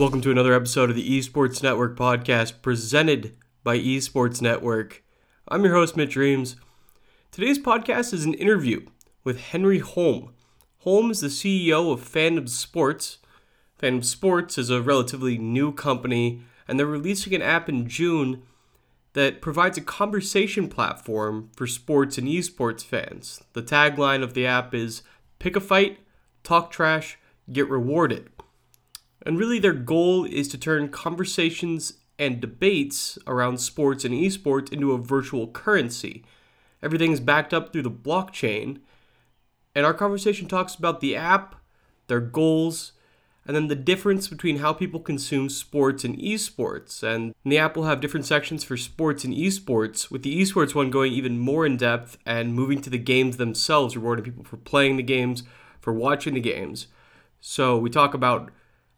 Welcome to another episode of the Esports Network podcast presented by Esports Network. I'm your host, Mitch Reams. Today's podcast is an interview with Henry Holm. Holm is the CEO of Fandom Sports. Fandom Sports is a relatively new company, and they're releasing an app in June that provides a conversation platform for sports and esports fans. The tagline of the app is Pick a fight, talk trash, get rewarded. And really, their goal is to turn conversations and debates around sports and esports into a virtual currency. Everything is backed up through the blockchain. And our conversation talks about the app, their goals, and then the difference between how people consume sports and esports. And the app will have different sections for sports and esports, with the esports one going even more in depth and moving to the games themselves, rewarding people for playing the games, for watching the games. So we talk about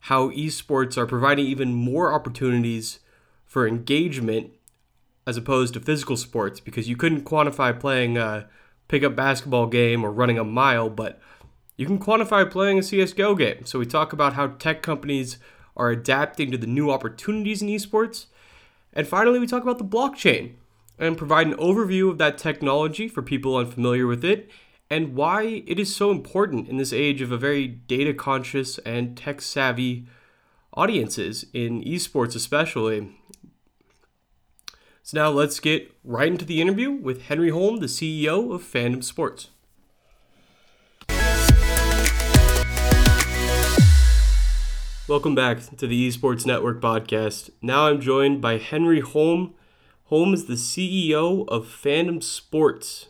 how esports are providing even more opportunities for engagement as opposed to physical sports because you couldn't quantify playing a pickup basketball game or running a mile, but you can quantify playing a CSGO game. So we talk about how tech companies are adapting to the new opportunities in esports. And finally, we talk about the blockchain and provide an overview of that technology for people unfamiliar with it and why it is so important in this age of a very data conscious and tech savvy audiences in esports, especially. So, now let's get right into the interview with Henry Holm, the CEO of Fandom Sports. Welcome back to the Esports Network podcast. Now I'm joined by Henry Holm. Holm is the CEO of Fandom Sports.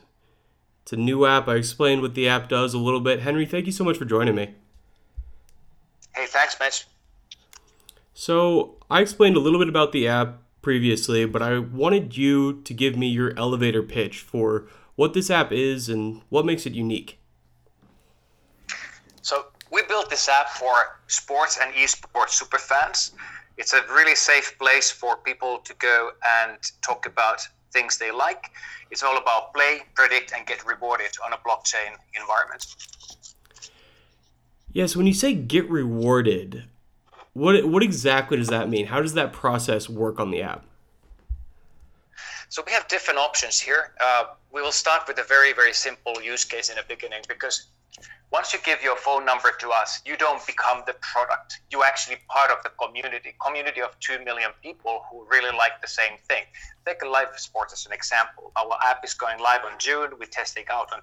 It's a new app. I explained what the app does a little bit. Henry, thank you so much for joining me. Hey, thanks, Mitch. So, I explained a little bit about the app previously, but I wanted you to give me your elevator pitch for what this app is and what makes it unique. So, we built this app for sports and esports superfans. It's a really safe place for people to go and talk about things they like. It's all about play, predict, and get rewarded on a blockchain environment. Yes, when you say get rewarded, what what exactly does that mean? How does that process work on the app? So we have different options here. Uh, we will start with a very very simple use case in the beginning because once you give your phone number to us, you don't become the product. You're actually part of the community, community of 2 million people who really like the same thing. Take live sports as an example. Our app is going live on June. We're testing out on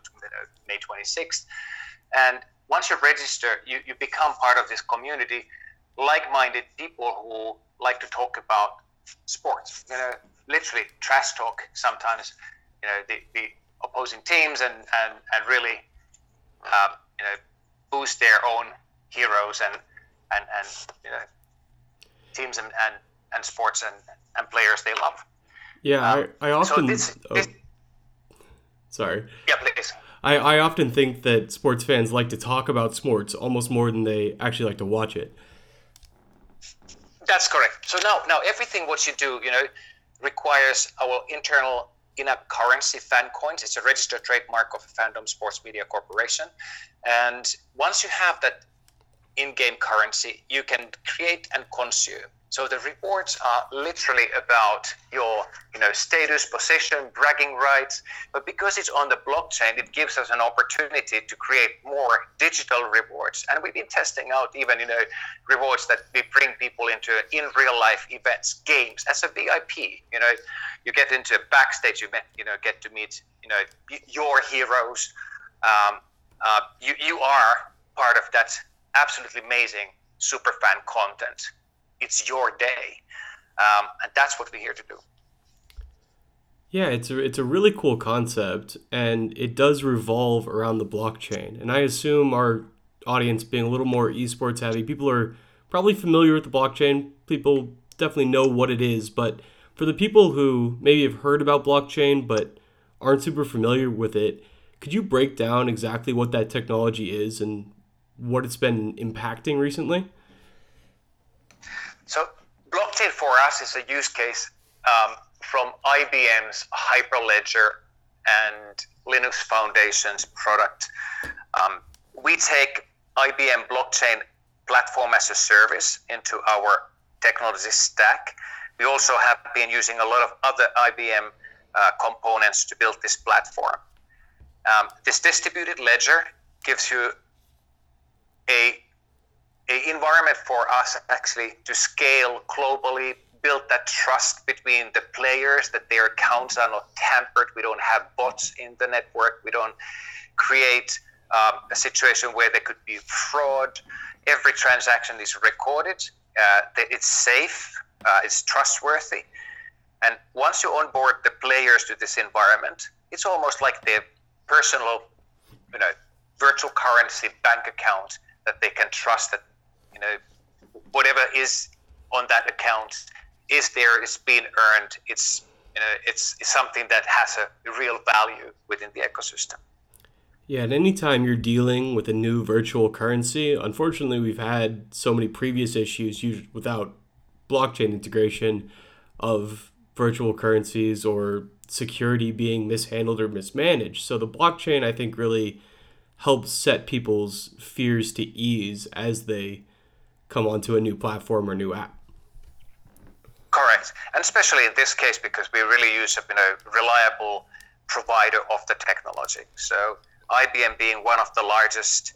May 26th. And once you register, you, you become part of this community, like-minded people who like to talk about sports. You know, literally trash talk sometimes, you know, the, the opposing teams and, and, and really um, you know boost their own heroes and and and you know teams and and, and sports and, and players they love. Yeah, um, I, I often. So this, this, oh, sorry. Yeah, please. I, I often think that sports fans like to talk about sports almost more than they actually like to watch it. That's correct. So now, now everything what you do, you know, requires our internal in-app currency FanCoins. It's a registered trademark of Fandom Sports Media Corporation. And once you have that in-game currency, you can create and consume. So the rewards are literally about your, you know, status, position, bragging rights. But because it's on the blockchain, it gives us an opportunity to create more digital rewards. And we've been testing out even, you know, rewards that we bring people into in real life events, games as a VIP. You know, you get into a backstage, you you know, get to meet, you know, your heroes. Um, uh, you you are part of that absolutely amazing super fan content it's your day, um, and that's what we're here to do. Yeah, it's a, it's a really cool concept, and it does revolve around the blockchain. And I assume our audience being a little more esports heavy, people are probably familiar with the blockchain. People definitely know what it is, but for the people who maybe have heard about blockchain but aren't super familiar with it, could you break down exactly what that technology is and what it's been impacting recently? So blockchain for us is a use case um, from IBM's Hyperledger and Linux Foundation's product. Um, we take IBM blockchain platform as a service into our technology stack. We also have been using a lot of other IBM uh, components to build this platform. Um, this distributed ledger gives you a, a environment for us actually to scale globally, build that trust between the players that their accounts are not tampered. We don't have bots in the network. We don't create um, a situation where there could be fraud. Every transaction is recorded. Uh, it's safe. Uh, it's trustworthy. And once you onboard the players to this environment, it's almost like their personal, you know, virtual currency bank account that they can trust that, you know, whatever is on that account is there, it's being earned, it's you know, it's, it's something that has a real value within the ecosystem. Yeah, and anytime you're dealing with a new virtual currency, unfortunately, we've had so many previous issues without blockchain integration of virtual currencies or security being mishandled or mismanaged. So the blockchain, I think, really helps set people's fears to ease as they come onto a new platform or new app. Correct, and especially in this case because we really use a you know, reliable provider of the technology. So IBM being one of the largest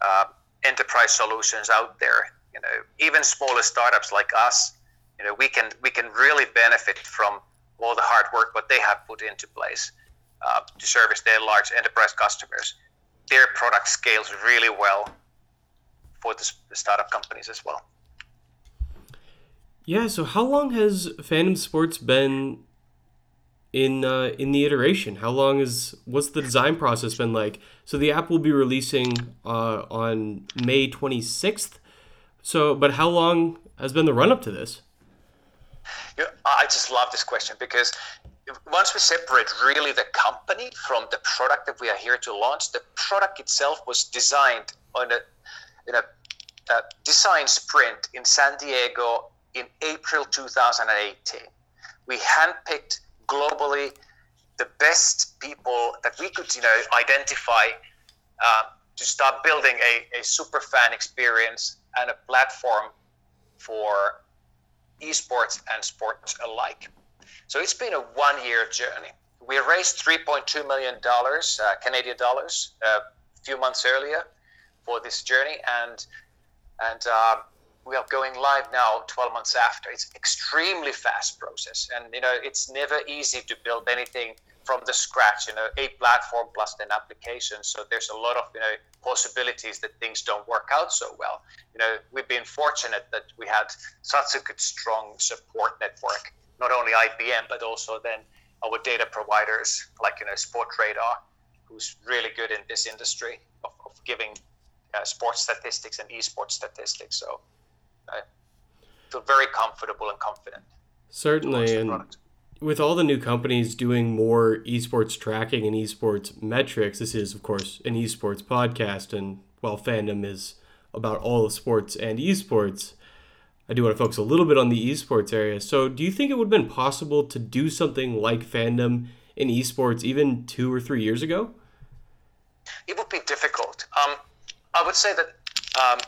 uh, enterprise solutions out there, you know, even smaller startups like us, you know, we can we can really benefit from all the hard work what they have put into place uh, to service their large enterprise customers. Their product scales really well for the startup companies as well. Yeah. So, how long has Fandom Sports been in uh, in the iteration? How long is what's the design process been like? So, the app will be releasing uh, on May twenty sixth. So, but how long has been the run up to this? Know, I just love this question because once we separate really the company from the product that we are here to launch, the product itself was designed on a in a, a design sprint in San Diego in April 2018. We handpicked globally the best people that we could, you know, identify uh, to start building a, a super fan experience and a platform for esports and sports alike. So it's been a one-year journey. We raised 3.2 million dollars, uh, Canadian dollars, uh, a few months earlier for this journey, and and uh, we are going live now 12 months after. It's extremely fast process and you know it's never easy to build anything from the scratch you know a platform plus an application. So there's a lot of you know possibilities that things don't work out so well. You know we've been fortunate that we had such a good strong support network not only ibm but also then our data providers like you know sportradar who's really good in this industry of, of giving uh, sports statistics and esports statistics so I feel very comfortable and confident. Certainly, and with all the new companies doing more esports tracking and esports metrics, this is of course an esports podcast, and while fandom is about all the sports and esports, I do want to focus a little bit on the esports area. So, do you think it would have been possible to do something like fandom in esports even two or three years ago? It would be difficult. Um, I would say that um,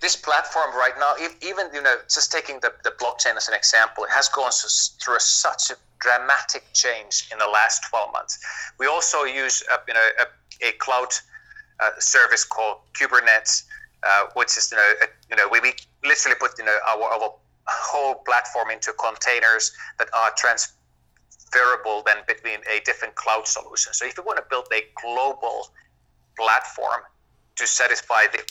this platform right now, even you know, just taking the, the blockchain as an example, it has gone through such a dramatic change in the last 12 months. We also use a, you know a, a cloud uh, service called Kubernetes, uh, which is you know a, you know we, we literally put you know our, our whole platform into containers that are transferable then between a different cloud solution. So if you want to build a global platform to satisfy the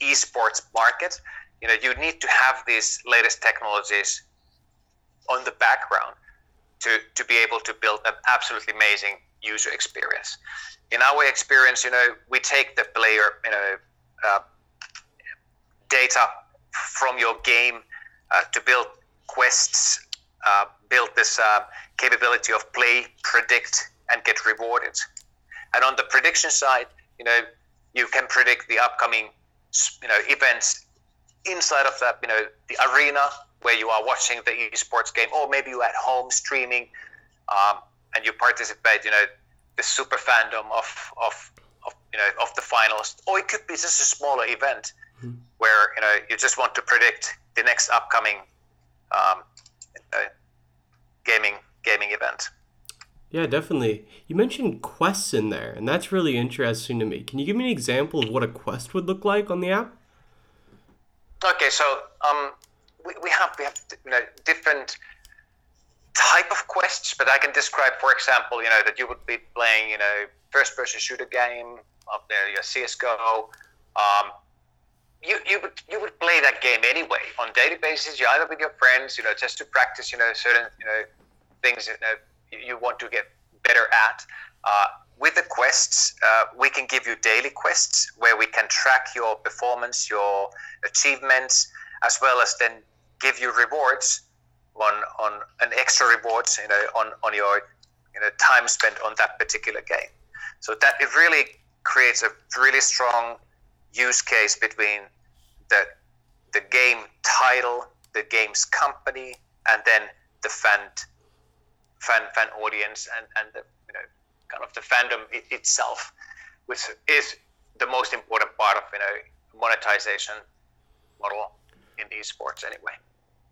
esports market, you know, you need to have these latest technologies on the background to, to be able to build an absolutely amazing user experience. In our experience, you know, we take the player, you know, uh, data from your game uh, to build quests, uh, build this uh, capability of play, predict, and get rewarded. And on the prediction side, you know, you can predict the upcoming you know events inside of that you know the arena where you are watching the esports game or maybe you're at home streaming um, and you participate you know the super fandom of, of of you know of the finals, or it could be just a smaller event mm-hmm. where you know you just want to predict the next upcoming um, uh, gaming gaming event. Yeah, definitely. You mentioned quests in there, and that's really interesting to me. Can you give me an example of what a quest would look like on the app? Okay, so um, we, we have we have you know different type of quests, but I can describe, for example, you know that you would be playing you know first person shooter game up there, your CS:GO. Um, you, you would you would play that game anyway on daily basis. You either with your friends, you know, just to practice, you know, certain you know things you know you want to get better at. Uh, with the quests, uh, we can give you daily quests where we can track your performance, your achievements, as well as then give you rewards on on an extra rewards, you know, on on your you know time spent on that particular game. So that it really creates a really strong use case between the the game title, the game's company, and then the fan fan fan audience and and the you know kind of the fandom it, itself, which is the most important part of you know monetization model in esports anyway.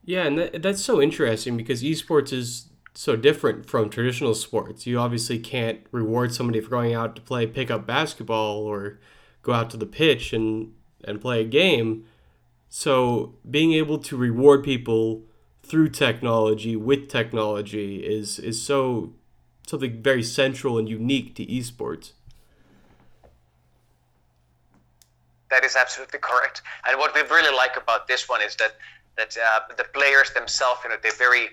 Yeah, and that, that's so interesting because esports is so different from traditional sports. You obviously can't reward somebody for going out to play pickup basketball or go out to the pitch and and play a game. So being able to reward people through technology with technology is is so something very central and unique to esports. That is absolutely correct. And what we really like about this one is that that uh, the players themselves, you know, they're very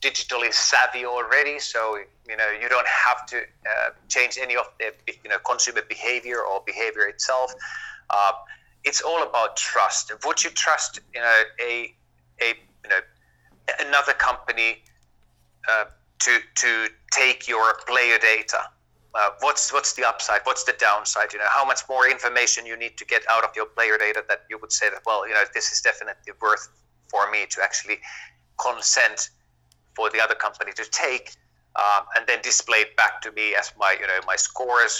digitally savvy already. So you know, you don't have to uh, change any of the you know consumer behavior or behavior itself. Uh, it's all about trust. Would you trust you know a a you know another company uh, to to take your player data? Uh, what's what's the upside? What's the downside? You know, how much more information you need to get out of your player data that you would say that well, you know, this is definitely worth for me to actually consent for the other company to take, um, and then display it back to me as my you know my scores.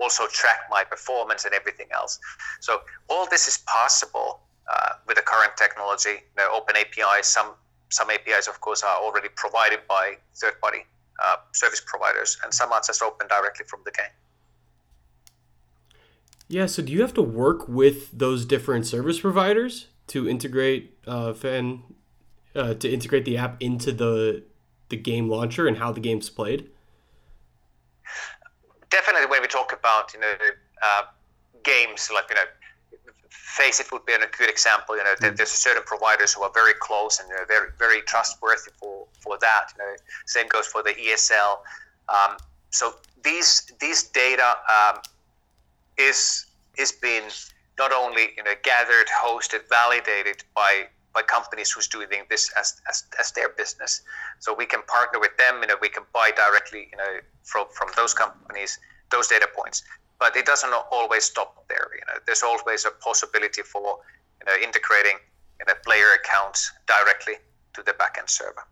Also track my performance and everything else. So all this is possible uh, with the current technology. You know, open APIs. Some some APIs, of course, are already provided by third-party uh, service providers, and some are just open directly from the game. Yeah. So do you have to work with those different service providers to integrate uh, fan uh, to integrate the app into the the game launcher and how the game's played? Definitely, when we talk about you know uh, games like you know Faceit would be a good example. You know, mm. there's certain providers who are very close and they're very very trustworthy for for that. You know, same goes for the ESL. Um, so these these data um, is is being not only you know gathered, hosted, validated by by companies who's doing this as, as, as their business. So we can partner with them. You know, we can buy directly. You know, from from those companies those data points. But it doesn't always stop there. You know, there's always a possibility for you know integrating you know, player accounts directly to the backend server.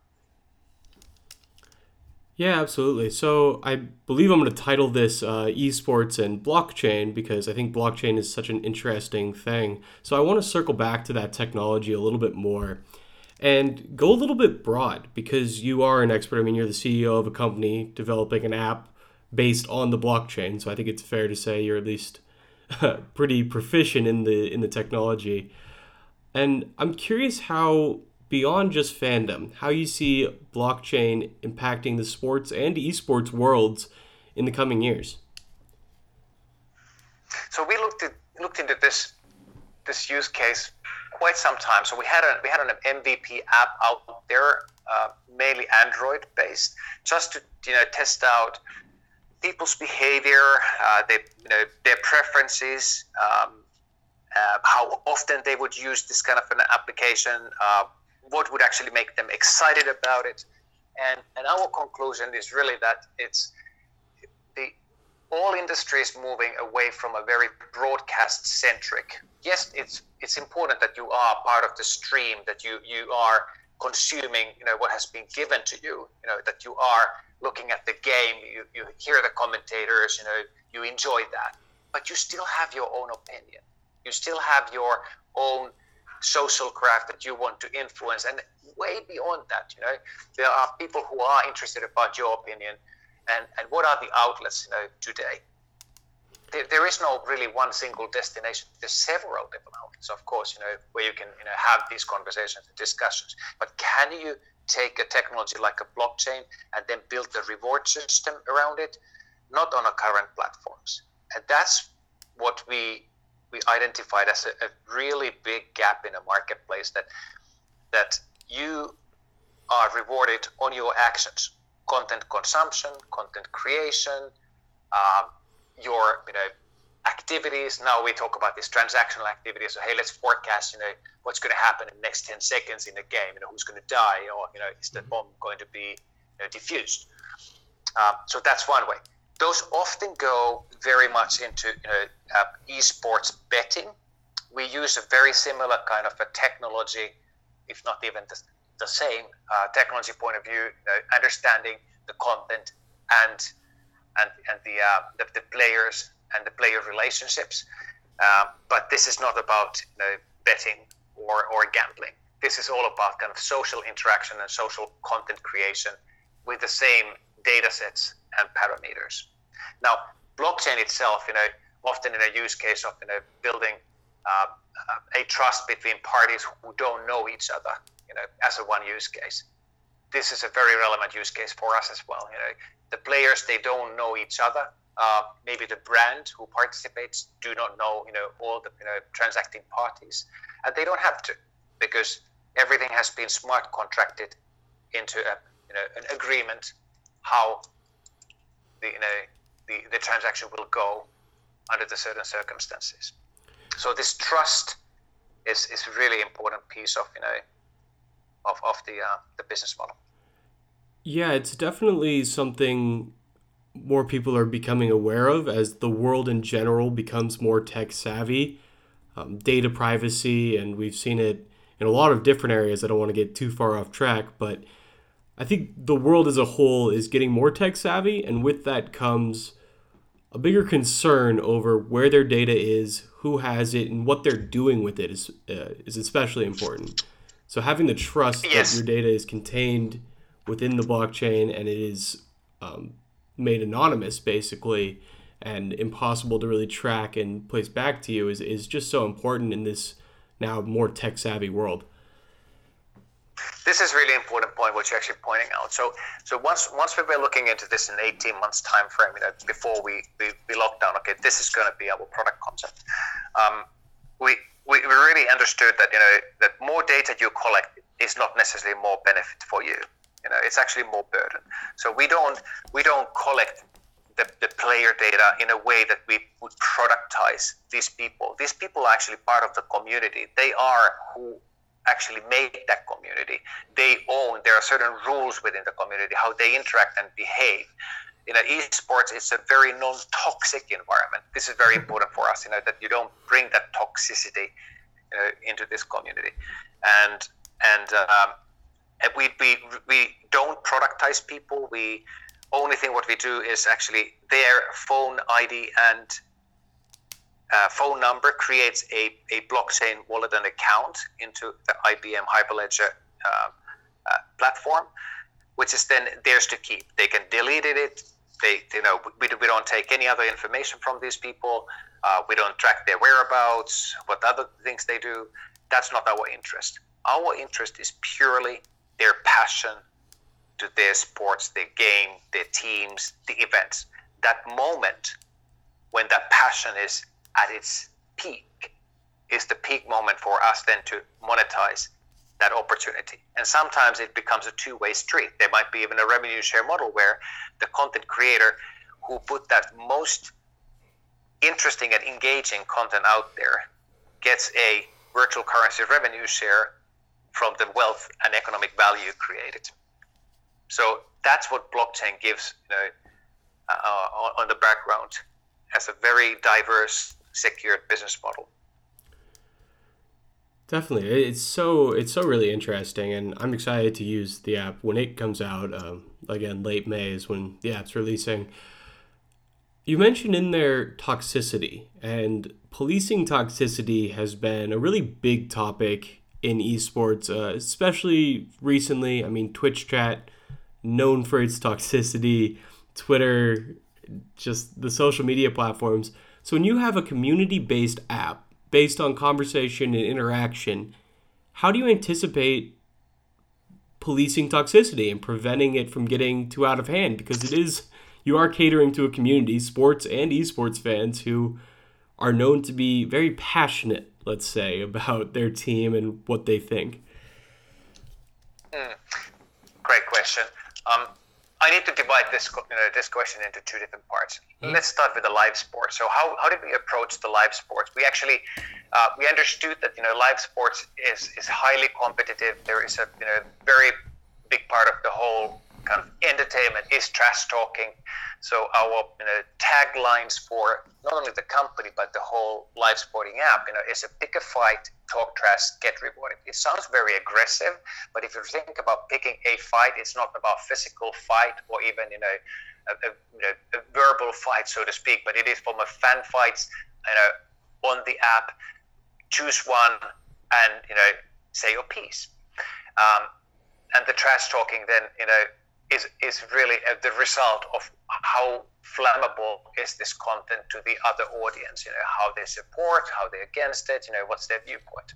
Yeah, absolutely. So I believe I'm going to title this uh, esports and blockchain because I think blockchain is such an interesting thing. So I want to circle back to that technology a little bit more and go a little bit broad because you are an expert. I mean, you're the CEO of a company developing an app based on the blockchain. So I think it's fair to say you're at least pretty proficient in the in the technology. And I'm curious how beyond just fandom, how you see blockchain impacting the sports and esports worlds in the coming years. So we looked at looked into this this use case quite some time. So we had a we had an MVP app out there, uh, mainly Android based, just to you know test out people's behavior, uh, you know, their preferences, um, uh, how often they would use this kind of an application, uh, what would actually make them excited about it. And, and our conclusion is really that it's the all industries moving away from a very broadcast centric. Yes, it's it's important that you are part of the stream, that you you are consuming, you know, what has been given to you, you know, that you are looking at the game, you, you hear the commentators, you know, you enjoy that. but you still have your own opinion. You still have your own social craft that you want to influence, and way beyond that, you know, there are people who are interested about your opinion, and and what are the outlets, you know, today? There, there is no really one single destination. There's several different outlets, of course, you know, where you can you know have these conversations and discussions. But can you take a technology like a blockchain and then build a reward system around it? Not on a current platforms, and that's what we we identified as a, a really big gap in the marketplace that that you are rewarded on your actions. Content consumption content creation um, your you know activities. Now we talk about these transactional activities. So hey let's forecast you know what's going to happen in the next 10 seconds in the game. You know who's going to die? Or you know is the bomb going to be you know, diffused um, so that's one way those often go very much into you know, uh, esports betting. We use a very similar kind of a technology, if not even the, the same uh, technology point of view, understanding the content and and and the, uh, the, the players and the player relationships. Um, but this is not about you know, betting or or gambling. This is all about kind of social interaction and social content creation with the same data sets and parameters. Now, blockchain itself, you know, often in a use case of you know building uh, a trust between parties who don't know each other, you know, as a one use case. This is a very relevant use case for us as well. You know, the players they don't know each other. Uh, maybe the brand who participates do not know, you know, all the you know transacting parties, and they don't have to because everything has been smart contracted into a you know an agreement how the you know the, the transaction will go under the certain circumstances. So this trust is, is really important piece of you know of, of the uh, the business model. Yeah, it's definitely something more people are becoming aware of as the world in general becomes more tech savvy. Um, data privacy, and we've seen it in a lot of different areas. I don't want to get too far off track, but I think the world as a whole is getting more tech savvy, and with that comes a bigger concern over where their data is, who has it, and what they're doing with it is uh, is especially important. So having the trust yes. that your data is contained within the blockchain and it is um, made anonymous, basically, and impossible to really track and place back to you is, is just so important in this now more tech savvy world this is really important point what you're actually pointing out. So so once once we were looking into this in 18 months time frame, you know, before we, we, we down, okay, this is going to be our product concept. Um, we, we we really understood that you know that more data you collect is not necessarily more benefit for you. You know, it's actually more burden. So we don't we don't collect the, the player data in a way that we would productize these people. These people are actually part of the community. They are who actually make that community. They own, there are certain rules within the community, how they interact and behave. You know, esports is a very non-toxic environment. This is very mm-hmm. important for us, you know, that you don't bring that toxicity you know, into this community. And and um, we, we, we don't productize people. We only thing what we do is actually their phone ID and uh, phone number creates a, a blockchain wallet and account into the IBM Hyperledger uh, uh, platform, which is then theirs to keep. They can delete it. They, you know, we, we don't take any other information from these people. Uh, we don't track their whereabouts, what other things they do. That's not our interest. Our interest is purely their passion to their sports, their game, their teams, the events. That moment when that passion is at its peak is the peak moment for us then to monetize that opportunity. And sometimes it becomes a two way street. There might be even a revenue share model where the content creator who put that most interesting and engaging content out there gets a virtual currency revenue share from the wealth and economic value created. So that's what blockchain gives you know, uh, on the background as a very diverse secured business model. Definitely, it's so it's so really interesting, and I'm excited to use the app when it comes out. Um, again, late May is when the app's releasing. You mentioned in there toxicity, and policing toxicity has been a really big topic in esports, uh, especially recently. I mean, Twitch chat, known for its toxicity, Twitter, just the social media platforms. So when you have a community based app based on conversation and interaction, how do you anticipate policing toxicity and preventing it from getting too out of hand? Because it is, you are catering to a community, sports and esports fans who are known to be very passionate, let's say, about their team and what they think. Mm, great question. Um, I need to divide this you know, this question into two different parts. Mm. Let's start with the live sports. So how, how did we approach the live sports? We actually uh, we understood that you know live sports is is highly competitive. There is a you know very big part of the whole kind of entertainment is trash talking. So our you know, taglines for not only the company but the whole live sporting app, you know, is a pick a fight, talk trash, get rewarded. It sounds very aggressive, but if you think about picking a fight, it's not about physical fight or even you know a, a, you know, a verbal fight, so to speak, but it is from a fan fights, you know, on the app. Choose one and you know say your piece. Um, and the trash talking then you know is is really uh, the result of how flammable is this content to the other audience you know how they support how they're against it you know what's their viewpoint.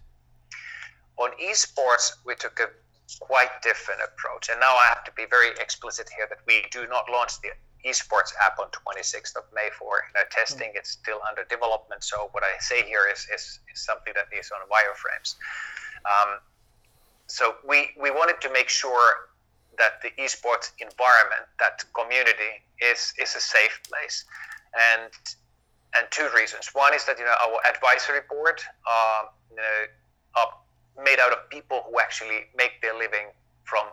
On esports we took a quite different approach. And now i have to be very explicit here that we do not launch the esports app on 26th of may for you know, testing. It's still under development. So what i say here is, is, is something that is on wireframes. Um, so we, we wanted to make sure that the esports environment, that community is, is a safe place. And and two reasons. One is that you know our advisory board, uh, you know, are made out of people who actually make their living from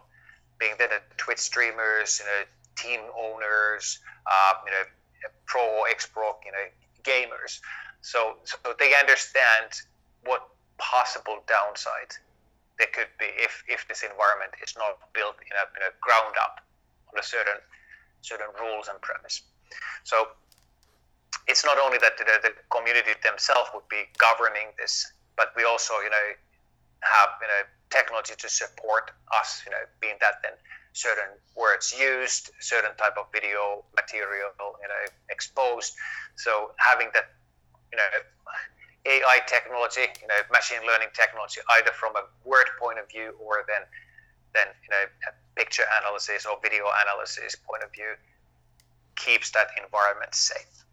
being the Twitch streamers, you know, team owners, uh, you know, pro or ex-pro, you know, gamers. So so they understand what possible downside there could be if, if this environment is not built in a, in a ground up on a certain certain rules and premise. So it's not only that the, the community themselves would be governing this, but we also you know have you know technology to support us. You know, being that then certain words used, certain type of video material you know exposed. So having that you know AI technology, you know, machine learning technology, either from a word point of view or then, then you know, picture analysis or video analysis point of view, keeps that environment safe.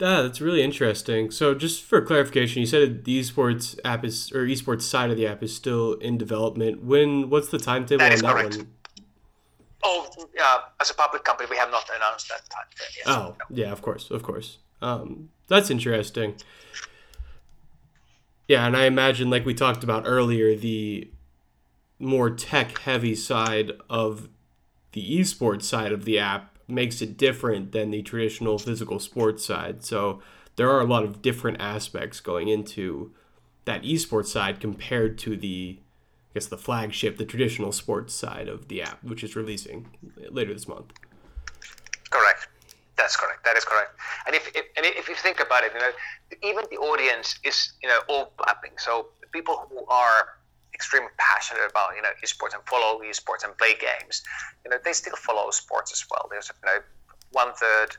Yeah, that's really interesting. So, just for clarification, you said the esports app is or esports side of the app is still in development. When? What's the timetable that on that correct. one? Oh, uh, as a public company, we have not announced that time. Yes. Oh, no. yeah, of course, of course. Um, that's interesting. Yeah, and I imagine, like we talked about earlier, the more tech heavy side of the esports side of the app makes it different than the traditional physical sports side. So there are a lot of different aspects going into that esports side compared to the I guess the flagship, the traditional sports side of the app, which is releasing later this month. Correct. That's correct. That is correct. And if, if and if you think about it, you know, even the audience is you know overlapping. So people who are extremely passionate about you know esports and follow esports and play games, you know, they still follow sports as well. There's you know one third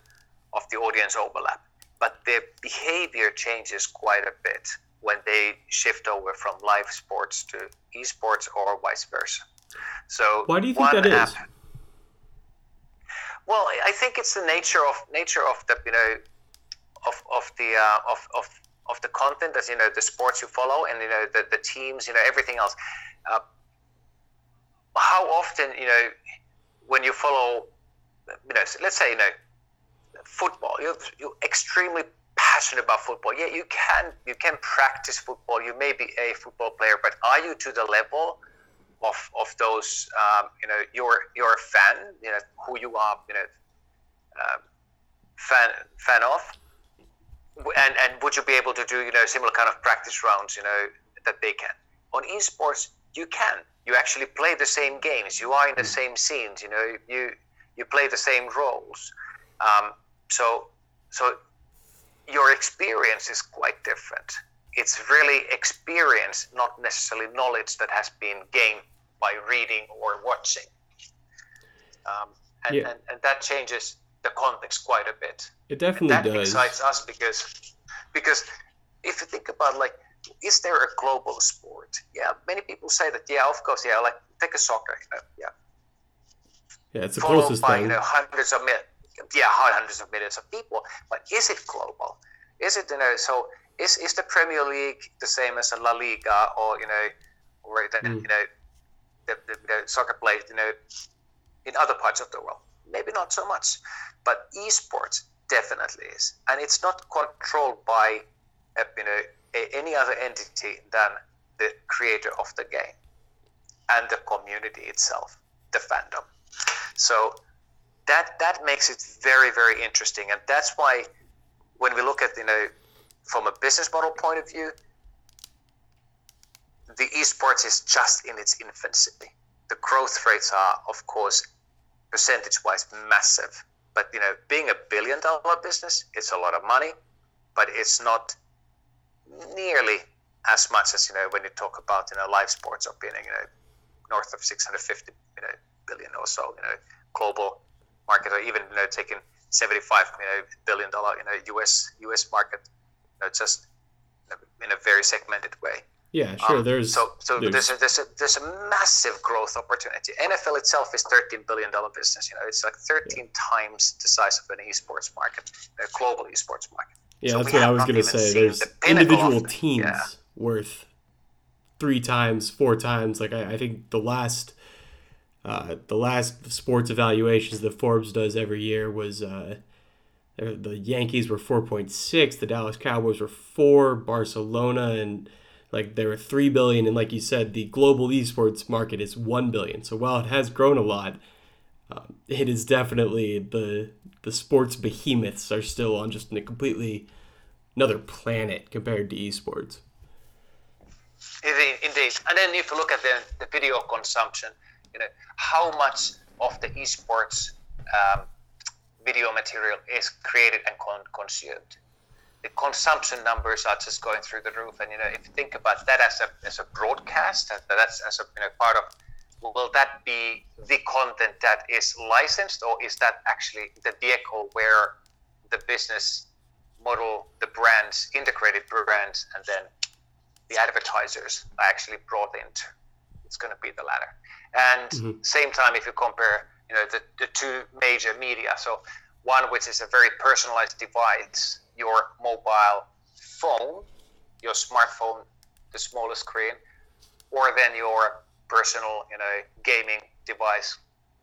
of the audience overlap, but their behavior changes quite a bit when they shift over from live sports to esports or vice versa. So why do you think that is? Well, I think it's the nature of nature of the you know of of the uh, of of of the content as you know the sports you follow and you know the, the teams you know everything else. Uh, how often you know when you follow you know let's say you know football you're, you're extremely passionate about football yeah you can you can practice football you may be a football player but are you to the level of of those um, you know your your fan you know who you are you know um, fan fan of. And and would you be able to do you know similar kind of practice rounds you know that they can? On esports you can. You actually play the same games. You are in the same scenes you know you you play the same roles. Um, so, so your experience is quite different. It's really experience, not necessarily knowledge that has been gained by reading or watching. Um, and, yeah. and, and, that changes the context quite a bit. It definitely and that does. excites us because because if you think about like is there a global sport? Yeah, many people say that. Yeah, of course. Yeah, like take a soccer. You know, yeah. Yeah, it's the Followed closest by, thing. You know, hundreds of millions. Yeah, hundreds of millions of people. But is it global? Is it you know? So is is the Premier League the same as a La Liga or you know, or the, mm. you know, the, the, soccer players you know, in other parts of the world? Maybe not so much, but esports definitely is, and it's not controlled by uh, you know any other entity than the creator of the game and the community itself, the fandom. So that that makes it very very interesting, and that's why when we look at you know from a business model point of view, the esports is just in its infancy. The growth rates are, of course, percentage-wise massive. But you know, being a billion-dollar business, it's a lot of money, but it's not nearly as much as you know when you talk about you know live sports or being you know north of 650 you know billion or so you know global market or even you know taking 75 you know billion dollar you know US US market you know just in a very segmented way. Yeah, sure. Um, there's so so there's there's a, there's a, there's a massive growth opportunity. NFL itself is 13 billion dollar business. You know, it's like 13 yeah. times the size of an esports market, a global esports market. Yeah, so that's what I was going to say. There's the individual teams yeah. worth three times, four times. Like I, I think the last, uh, the last sports evaluations that Forbes does every year was uh, the Yankees were four point six, the Dallas Cowboys were four, Barcelona and like there were three billion, and like you said, the global esports market is one billion. So while it has grown a lot, um, it is definitely the the sports behemoths are still on just a completely another planet compared to esports. Indeed, and then if you look at the, the video consumption, you know how much of the esports um, video material is created and con- consumed. The consumption numbers are just going through the roof, and you know if you think about that as a as a broadcast, that's as a you know part of will that be the content that is licensed or is that actually the vehicle where the business model the brands integrated brands and then the advertisers are actually brought into it's going to be the latter and mm-hmm. same time if you compare you know the, the two major media so one which is a very personalized device your mobile phone your smartphone the smallest screen or then your personal, you know, gaming device,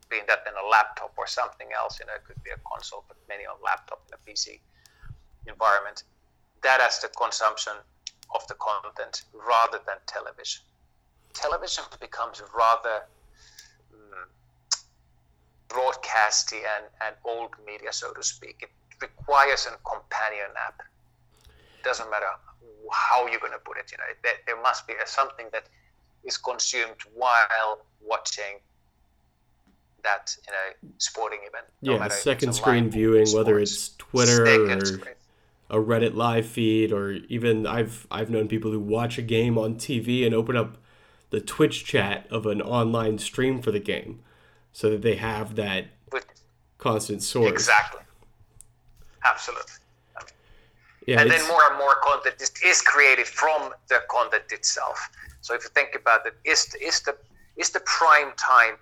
being that in a laptop or something else, you know, it could be a console, but many on laptop in a PC environment. That as the consumption of the content rather than television. Television becomes rather mm, broadcasty and, and old media, so to speak. It requires a companion app. Doesn't matter how you're going to put it. You know, there, there must be a, something that is consumed while watching that you know sporting event. No yeah, second screen viewing, sports, whether it's Twitter or screen. a Reddit live feed, or even I've I've known people who watch a game on TV and open up the Twitch chat of an online stream for the game, so that they have that With, constant source. Exactly. Absolutely. yeah, and then more and more content is, is created from the content itself. So if you think about it, is is the is the prime time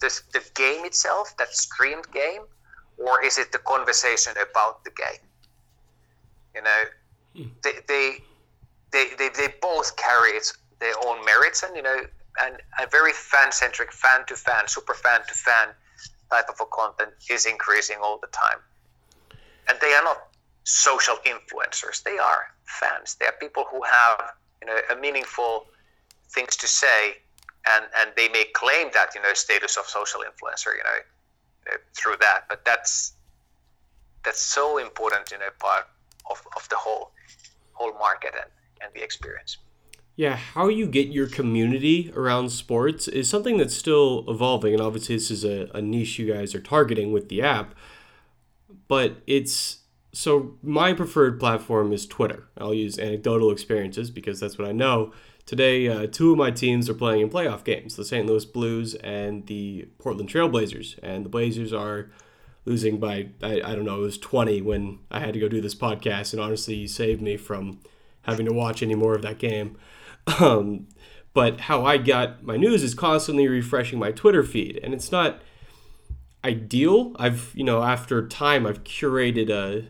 this the game itself, that streamed game, or is it the conversation about the game? You know, hmm. they, they they they, they both carry its their own merits and you know and a very fan centric, fan to fan, super fan to fan type of a content is increasing all the time. And they are not social influencers. They are fans. They are people who have you know a meaningful things to say, and and they may claim that you know status of social influencer, you know, uh, through that. But that's that's so important, you know, part of, of the whole whole market and, and the experience. Yeah, how you get your community around sports is something that's still evolving, and obviously this is a, a niche you guys are targeting with the app. But it's so my preferred platform is Twitter. I'll use anecdotal experiences because that's what I know. Today, uh, two of my teams are playing in playoff games: the St. Louis Blues and the Portland Trailblazers. And the Blazers are losing by I, I don't know it was 20 when I had to go do this podcast, and honestly, you saved me from having to watch any more of that game. Um, but how I got my news is constantly refreshing my Twitter feed, and it's not ideal. I've you know after time I've curated a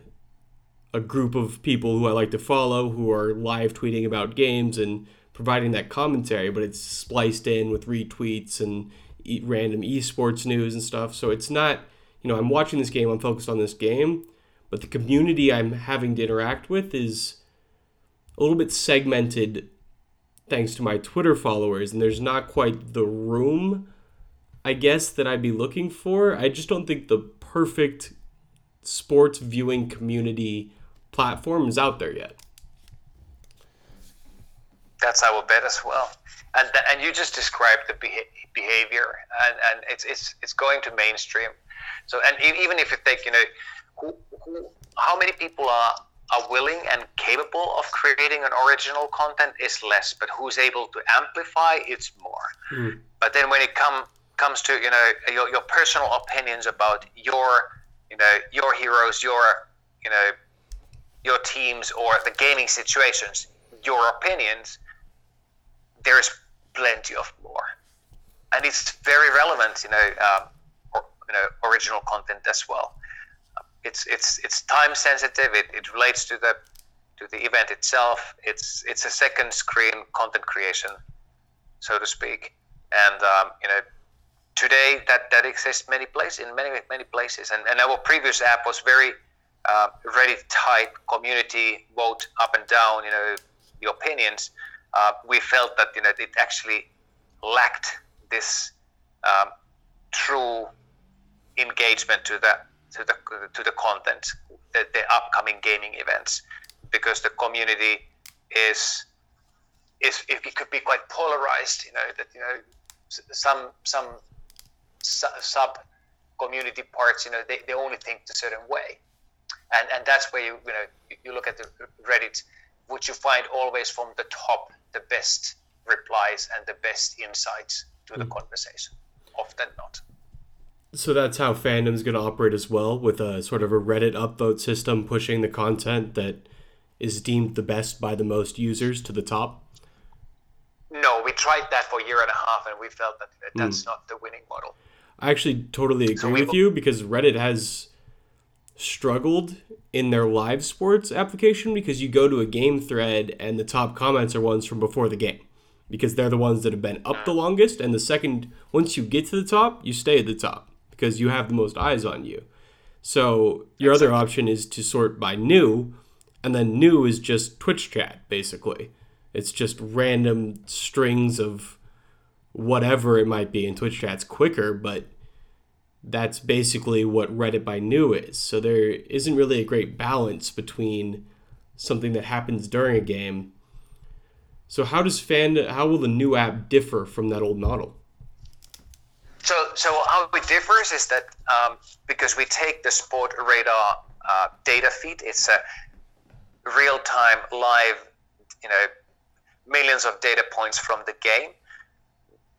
a group of people who I like to follow who are live tweeting about games and providing that commentary, but it's spliced in with retweets and e- random esports news and stuff. So it's not, you know, I'm watching this game, I'm focused on this game, but the community I'm having to interact with is a little bit segmented thanks to my Twitter followers, and there's not quite the room, I guess, that I'd be looking for. I just don't think the perfect sports viewing community platform is out there yet. That's our bet as well, and and you just described the behavior, and, and it's it's it's going to mainstream. So and even if you take you know, who, who how many people are are willing and capable of creating an original content is less, but who's able to amplify it's more. Mm. But then when it come comes to you know your, your personal opinions about your you know your heroes, your you know your teams or the gaming situations, your opinions, there's plenty of more, and it's very relevant, you know, um, or, you know, original content as well. It's it's it's time sensitive. It, it relates to the to the event itself. It's it's a second screen content creation, so to speak, and um, you know. Today, that, that exists many places in many many places, and, and our previous app was very uh, Reddit type community vote up and down, you know, the opinions, uh, we felt that you know it actually lacked this um, true engagement to the to the to the content, the, the upcoming gaming events, because the community is is it could be quite polarized. You know that you know some some sub community parts, you know, they, they only think a certain way and and that's where you you know you look at the Reddit, which you find always from the top the best replies and the best insights to the mm. conversation. Often not. So that's how fandom's going to operate as well, with a sort of a Reddit upvote system pushing the content that is deemed the best by the most users to the top. No, we tried that for a year and a half, and we felt that that's mm. not the winning model. I actually totally agree so with you because Reddit has struggled in their live sports application because you go to a game thread and the top comments are ones from before the game because they're the ones that have been up the longest. And the second once you get to the top you stay at the top because you have the most eyes on you. So your other option is to sort by new and then new is just twitch chat basically. It's just random strings of whatever it might be and twitch chat's quicker but that's basically what Reddit by new is. So there isn't really a great balance between something that happens during a game. So how does fan how will the new app differ from that old model? So so how it differs is that um, because we take the Sportradar uh, data feed, it's a real time live, you know, millions of data points from the game.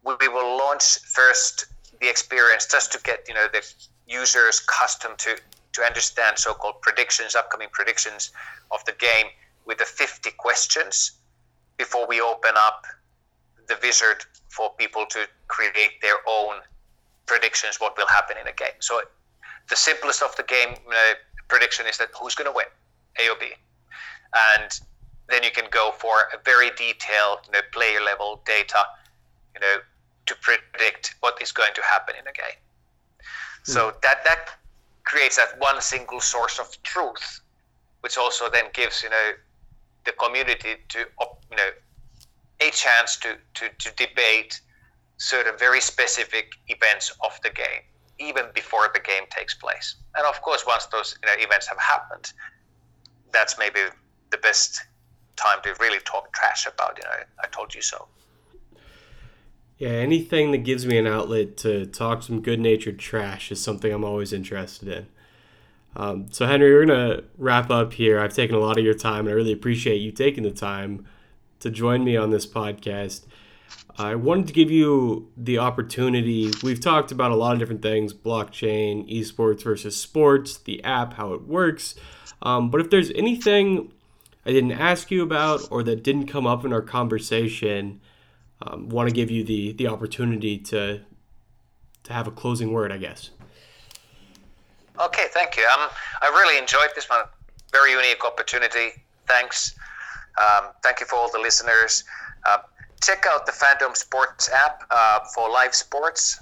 We will launch first the experience just to get you know the users accustomed to to understand so-called predictions, upcoming predictions of the game with the 50 questions before we open up the wizard for people to create their own predictions what will happen in a game. So the simplest of the game prediction is that who's going to win, A or B, and then you can go for a very detailed you know, player level data, you know, to predict what is going to happen in a game. Mm. So that that creates that one single source of truth, which also then gives you know the community to you know a chance to to, to debate certain very specific events of the game even before the game takes place. And of course, once those you know, events have happened, that's maybe the best time to really talk trash about. You know, I told you so. Yeah, anything that gives me an outlet to talk some good natured trash is something I'm always interested in. Um, so, Henry, we're going to wrap up here. I've taken a lot of your time, and I really appreciate you taking the time to join me on this podcast. I wanted to give you the opportunity. We've talked about a lot of different things blockchain, esports versus sports, the app, how it works. Um, but if there's anything I didn't ask you about or that didn't come up in our conversation, um, want to give you the, the opportunity to, to have a closing word, I guess. Okay, thank you. Um, I really enjoyed this one. Very unique opportunity. Thanks. Um, thank you for all the listeners. Uh, check out the Fandom Sports app uh, for live sports.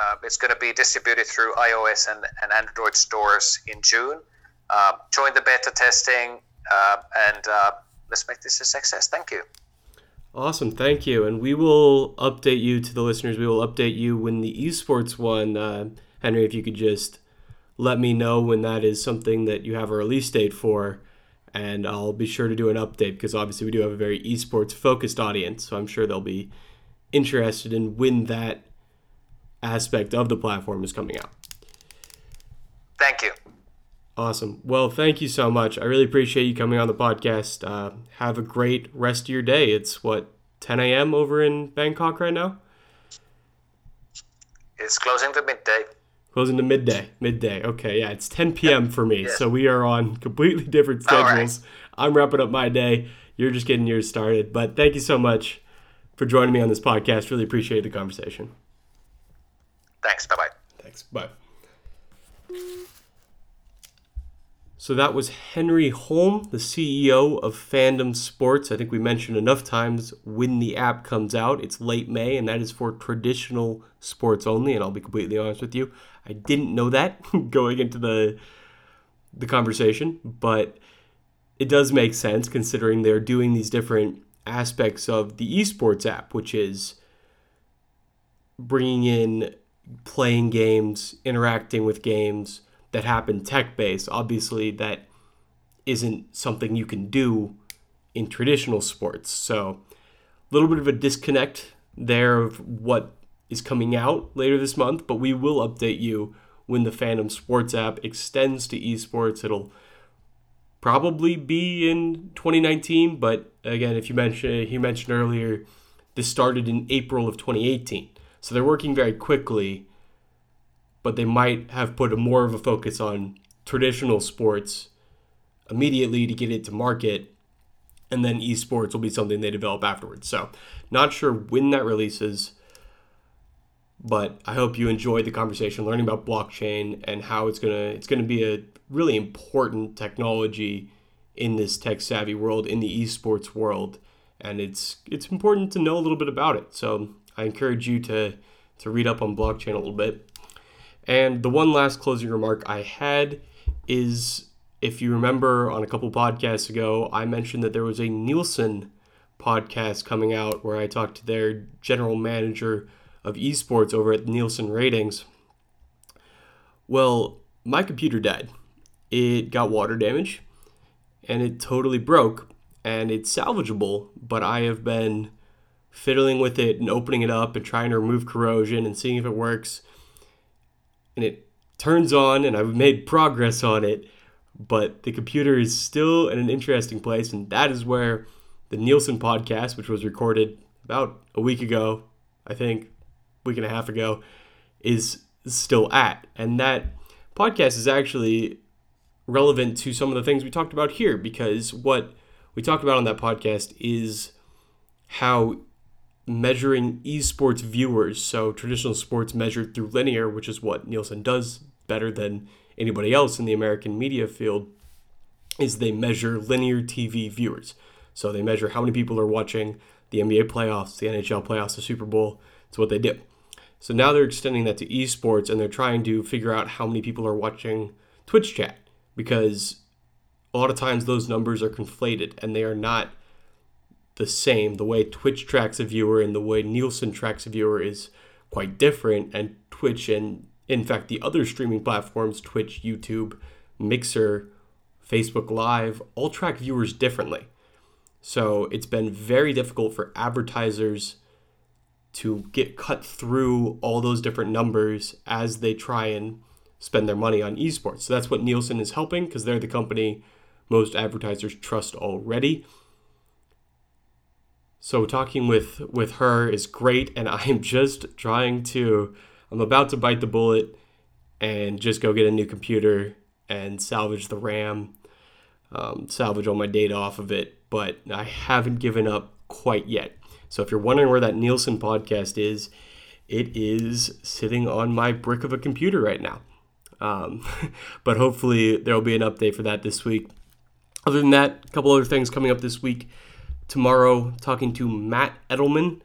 Uh, it's going to be distributed through iOS and, and Android stores in June. Uh, join the beta testing uh, and uh, let's make this a success. Thank you. Awesome, thank you. And we will update you to the listeners. We will update you when the esports one, uh, Henry, if you could just let me know when that is something that you have a release date for and I'll be sure to do an update because obviously we do have a very esports focused audience, so I'm sure they'll be interested in when that aspect of the platform is coming out. Thank you. Awesome. Well, thank you so much. I really appreciate you coming on the podcast. Uh, have a great rest of your day. It's what 10 a.m. over in Bangkok right now. It's closing to midday. Closing to midday. Midday. Okay, yeah, it's 10 p.m. for me. So we are on completely different schedules. Right. I'm wrapping up my day. You're just getting yours started. But thank you so much for joining me on this podcast. Really appreciate the conversation. Thanks. Bye bye. Thanks. Bye. So that was Henry Holm, the CEO of Fandom Sports. I think we mentioned enough times when the app comes out. It's late May, and that is for traditional sports only. And I'll be completely honest with you, I didn't know that going into the the conversation, but it does make sense considering they're doing these different aspects of the esports app, which is bringing in playing games, interacting with games that happen tech based. Obviously, that isn't something you can do in traditional sports. So, a little bit of a disconnect there of what is coming out later this month, but we will update you when the Fandom Sports app extends to esports. It'll probably be in 2019, but again, if you mentioned he mentioned earlier, this started in April of 2018. So they're working very quickly but they might have put a more of a focus on traditional sports immediately to get it to market and then esports will be something they develop afterwards. So not sure when that releases but i hope you enjoyed the conversation learning about blockchain and how it's going to it's going to be a really important technology in this tech savvy world in the esports world and it's it's important to know a little bit about it. So i encourage you to to read up on blockchain a little bit and the one last closing remark I had is if you remember on a couple podcasts ago, I mentioned that there was a Nielsen podcast coming out where I talked to their general manager of esports over at Nielsen Ratings. Well, my computer died. It got water damage and it totally broke and it's salvageable, but I have been fiddling with it and opening it up and trying to remove corrosion and seeing if it works and it turns on and I've made progress on it, but the computer is still in an interesting place, and that is where the Nielsen podcast, which was recorded about a week ago, I think, week and a half ago, is still at. And that podcast is actually relevant to some of the things we talked about here because what we talked about on that podcast is how measuring esports viewers, so traditional sports measured through linear, which is what Nielsen does better than anybody else in the American media field, is they measure linear TV viewers. So they measure how many people are watching the NBA playoffs, the NHL playoffs, the Super Bowl. It's what they do. So now they're extending that to esports and they're trying to figure out how many people are watching Twitch chat because a lot of times those numbers are conflated and they are not the same. The way Twitch tracks a viewer and the way Nielsen tracks a viewer is quite different. And Twitch and, in fact, the other streaming platforms, Twitch, YouTube, Mixer, Facebook Live, all track viewers differently. So it's been very difficult for advertisers to get cut through all those different numbers as they try and spend their money on esports. So that's what Nielsen is helping because they're the company most advertisers trust already. So talking with with her is great and I am just trying to I'm about to bite the bullet and just go get a new computer and salvage the RAM, um, salvage all my data off of it, but I haven't given up quite yet. So if you're wondering where that Nielsen podcast is, it is sitting on my brick of a computer right now. Um, but hopefully there will be an update for that this week. Other than that, a couple other things coming up this week. Tomorrow, talking to Matt Edelman.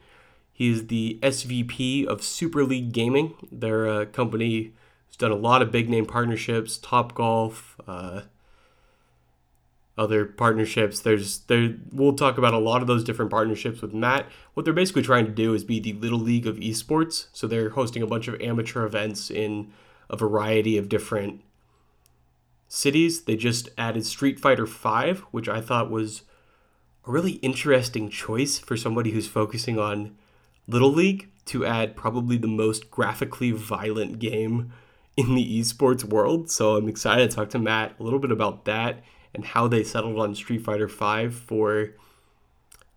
He is the SVP of Super League Gaming. They're a company who's done a lot of big name partnerships, Top Golf, uh, other partnerships. There's there we'll talk about a lot of those different partnerships with Matt. What they're basically trying to do is be the little league of esports. So they're hosting a bunch of amateur events in a variety of different cities. They just added Street Fighter 5, which I thought was a really interesting choice for somebody who's focusing on Little League to add probably the most graphically violent game in the esports world. So I'm excited to talk to Matt a little bit about that and how they settled on Street Fighter 5 for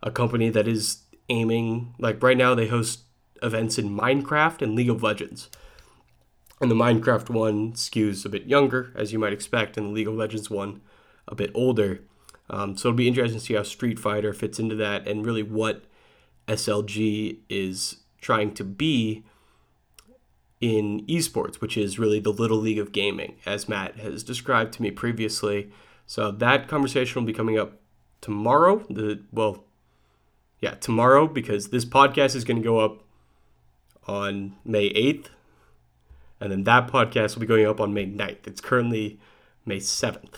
a company that is aiming like right now they host events in Minecraft and League of Legends. And the Minecraft one skews a bit younger, as you might expect, and the League of Legends one a bit older. Um, so it'll be interesting to see how Street Fighter fits into that and really what SLG is trying to be in esports, which is really the little league of gaming, as Matt has described to me previously. So that conversation will be coming up tomorrow. The well, yeah, tomorrow because this podcast is going to go up on May 8th and then that podcast will be going up on May 9th. It's currently May 7th.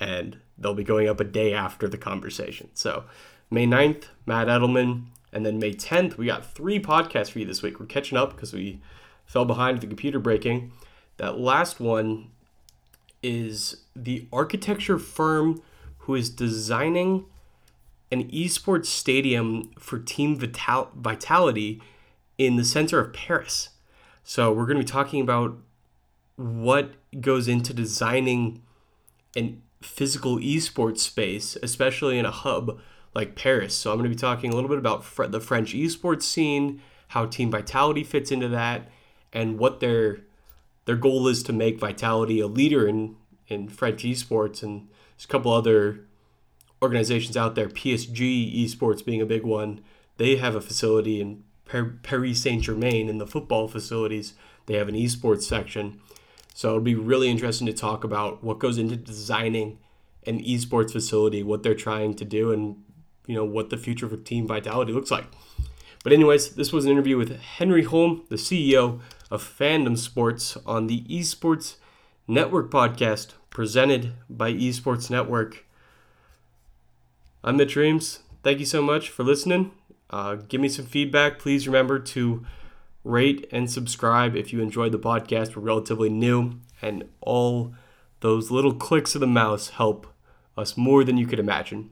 And they'll be going up a day after the conversation. So May 9th, Matt Edelman. And then May 10th, we got three podcasts for you this week. We're catching up because we fell behind the computer breaking. That last one is the architecture firm who is designing an esports stadium for Team Vital- Vitality in the center of Paris. So we're going to be talking about what goes into designing an physical esports space, especially in a hub like Paris. So I'm going to be talking a little bit about fr- the French esports scene, how Team Vitality fits into that, and what their their goal is to make Vitality a leader in in French esports. And there's a couple other organizations out there, PSG esports being a big one. They have a facility in Paris Saint Germain in the football facilities, they have an esports section. So it'll be really interesting to talk about what goes into designing an esports facility, what they're trying to do, and you know what the future of Team Vitality looks like. But anyways, this was an interview with Henry Holm, the CEO of Fandom Sports, on the Esports Network podcast presented by Esports Network. I'm Mitch Reames. Thank you so much for listening. Uh, give me some feedback. Please remember to rate and subscribe if you enjoyed the podcast. We're relatively new, and all those little clicks of the mouse help us more than you could imagine.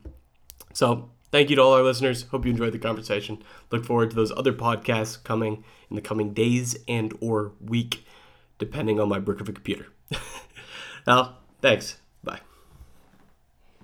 So, thank you to all our listeners. Hope you enjoyed the conversation. Look forward to those other podcasts coming in the coming days and or week, depending on my brick of a computer. well, thanks.